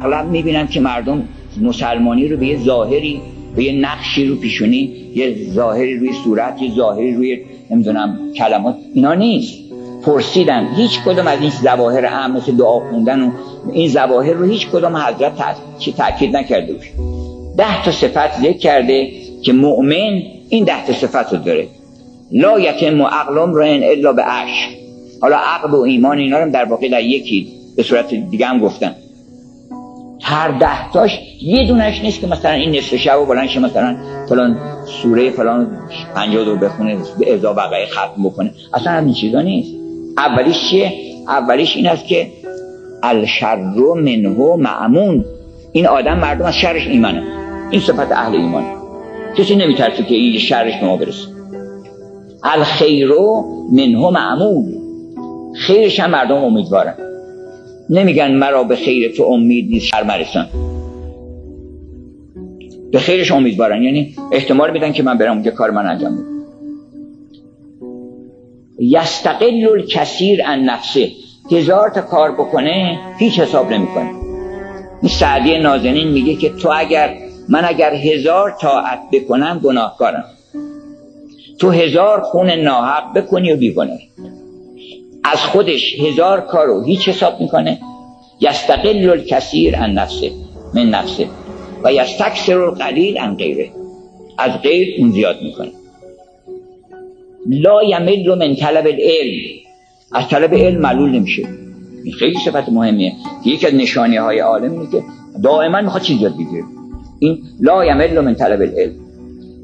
اغلب می‌بینم که مردم مسلمانی رو به یه ظاهری به یه نقشی رو پیشونی یه ظاهری روی صورت یه ظاهری روی نمی‌دونم کلمات اینا نیست. پرسیدن هیچ کدوم از این ظواهر اهم مثل دعا خوندن و این ظواهر رو هیچ کدوم حضرت چی تاکید نکرده باشه ده تا صفت ذکر کرده که مؤمن این ده تا صفت رو داره. لا یتم عقلم را الا به عش حالا عقل و ایمان اینا رو در واقع در یکی به صورت دیگه هم گفتن. هر ده تاش یه دونش نیست که مثلا این نصف شب و بلند مثلا فلان سوره فلان 50 رو بخونه به ازا بقیه ختم بکنه. اصلا همین چیزا نیست. اولیش چیه؟ اولیش این است که الشر منه معمون. این آدم مردم از شرش ایمانه. این صفت اهل ایمان. کسی نمیترسه که این شرش به ما برسه. الخیر منه معمون. خیرش هم مردم امیدوارن. نمیگن مرا به خیر تو امید نیست شر مرسان به خیرش امیدوارن. یعنی احتمال میدن که من برم اونجا کار من انجام بدم. یستقل الکثیر ان نفسه. هزار تا کار بکنه هیچ حساب نمی‌کنه. این سعدی نازنین میگه که تو اگر من اگر هزار طاعت بکنم گناهکارم. تو هزار خون ناحق بکنی و بیگناه. از خودش هزار کارو هیچ حساب می‌کنه. یستقل الکثیر ان نفسه من نفسه. و یستکثر القلیل ان غیره. از غیر اون زیاد می‌کنه. لا یمل من طلب العلم. از طلب علم معلول نمیشه. این خیلی صفت مهمیه. یکی از نشانی های عالم اینه که دائما می‌خواد چیز یاد بگیره این لا یمل من طلب العلم.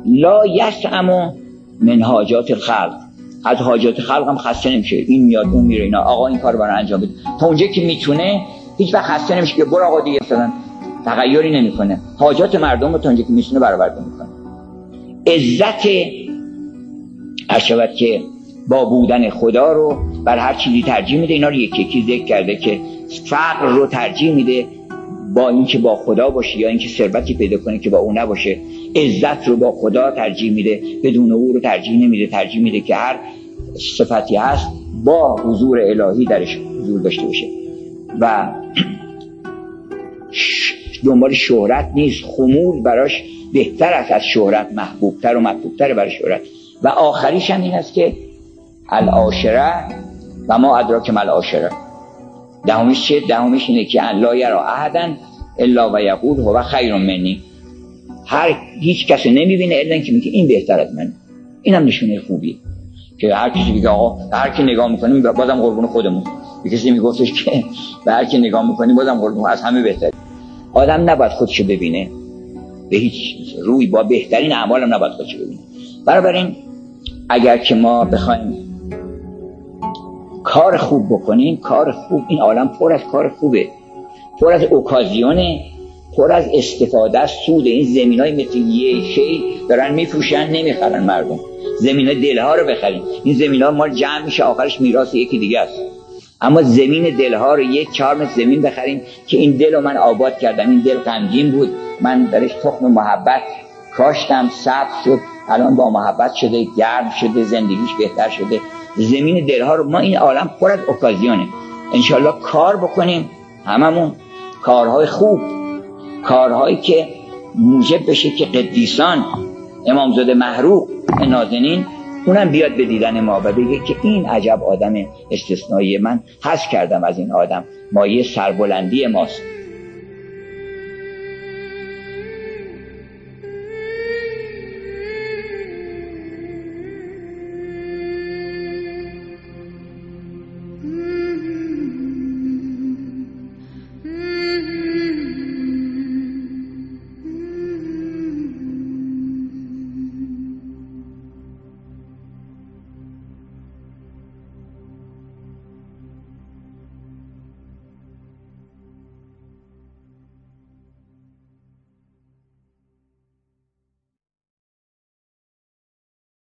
لا یسعم من حاجات الخلق. از حاجات خلق هم خسته نمیشه. این میاد اون میره اینا. آقا این کار برای انجام بده. تا اونجا که می‌تونه هیچ وقت خسته نمیشه که برو آقا دیگه مثلا تغییری نمی‌کنه. حاجات مردم رو تا اونجا که می‌تونه برآورده می‌کنه. عزت شود که با بودن خدا رو بر هر چیزی ترجیح میده. اینا رو یکی یکی ذکر کرده که فقر رو ترجیح میده با اینکه با خدا باشه یا اینکه ثروتی پیدا کنه که با او نباشه. عزت رو با خدا ترجیح میده بدون او رو ترجیح نمیده ترجیح میده که هر صفتی هست با حضور الهی درش حضور داشته باشه. و دنبال شهرت نیست خمول براش بهتر است از شهرت محبوبتر و مطلوبتر برای شهرت. و آخریش هم این است که الاشره و ما ادراک مل آشره دهمیش چه؟ دهمیش اینه که لا یرا احدا الا و یقول هو خیر منی. هر هیچ کسی نمی‌بینه الا که میگه این بهتر از من. اینم نشونه خوبی که هر کسی میگه آقا هر کی نگاه می‌کنیم بازم قربون خودمون. یه کسی میگفتش که به هر کی نگاه می‌کنیم بازم قربون از همه بهتر آدم نباید خودشو ببینه. به هیچ روی با بهترین اعمالم نباید خودشو ببینه. برای اگر که ما بخوایم کار خوب بکنیم کار خوب این عالم پر از کار خوبه. پر از اوکازیونه. پر از استفاده از سود این زمین های مثل یه شی دارن میفروشن نمی‌خرن مردم. زمین دلها رو بخریم. این زمین ها مال جمع میشه آخرش میراث یکی دیگه است. اما زمین دلها رو یک چهار زمین بخریم که این دل رو من آباد کردم. این دل غمگین بود. من درش تخم محبت کاشتم. سبز شد. الان با محبت شده گرم شده زندگیش بهتر شده. زمین دلها رو ما این عالم پر از اوکازیونه. انشالله کار بکنیم هممون. کارهای خوب. کارهایی که موجب بشه که قدیسان امامزاده محروق نازنین اونم بیاد به دیدن ما و بگه که این عجب آدم استثنایی من حس کردم از این آدم. مایه سربلندی ماست.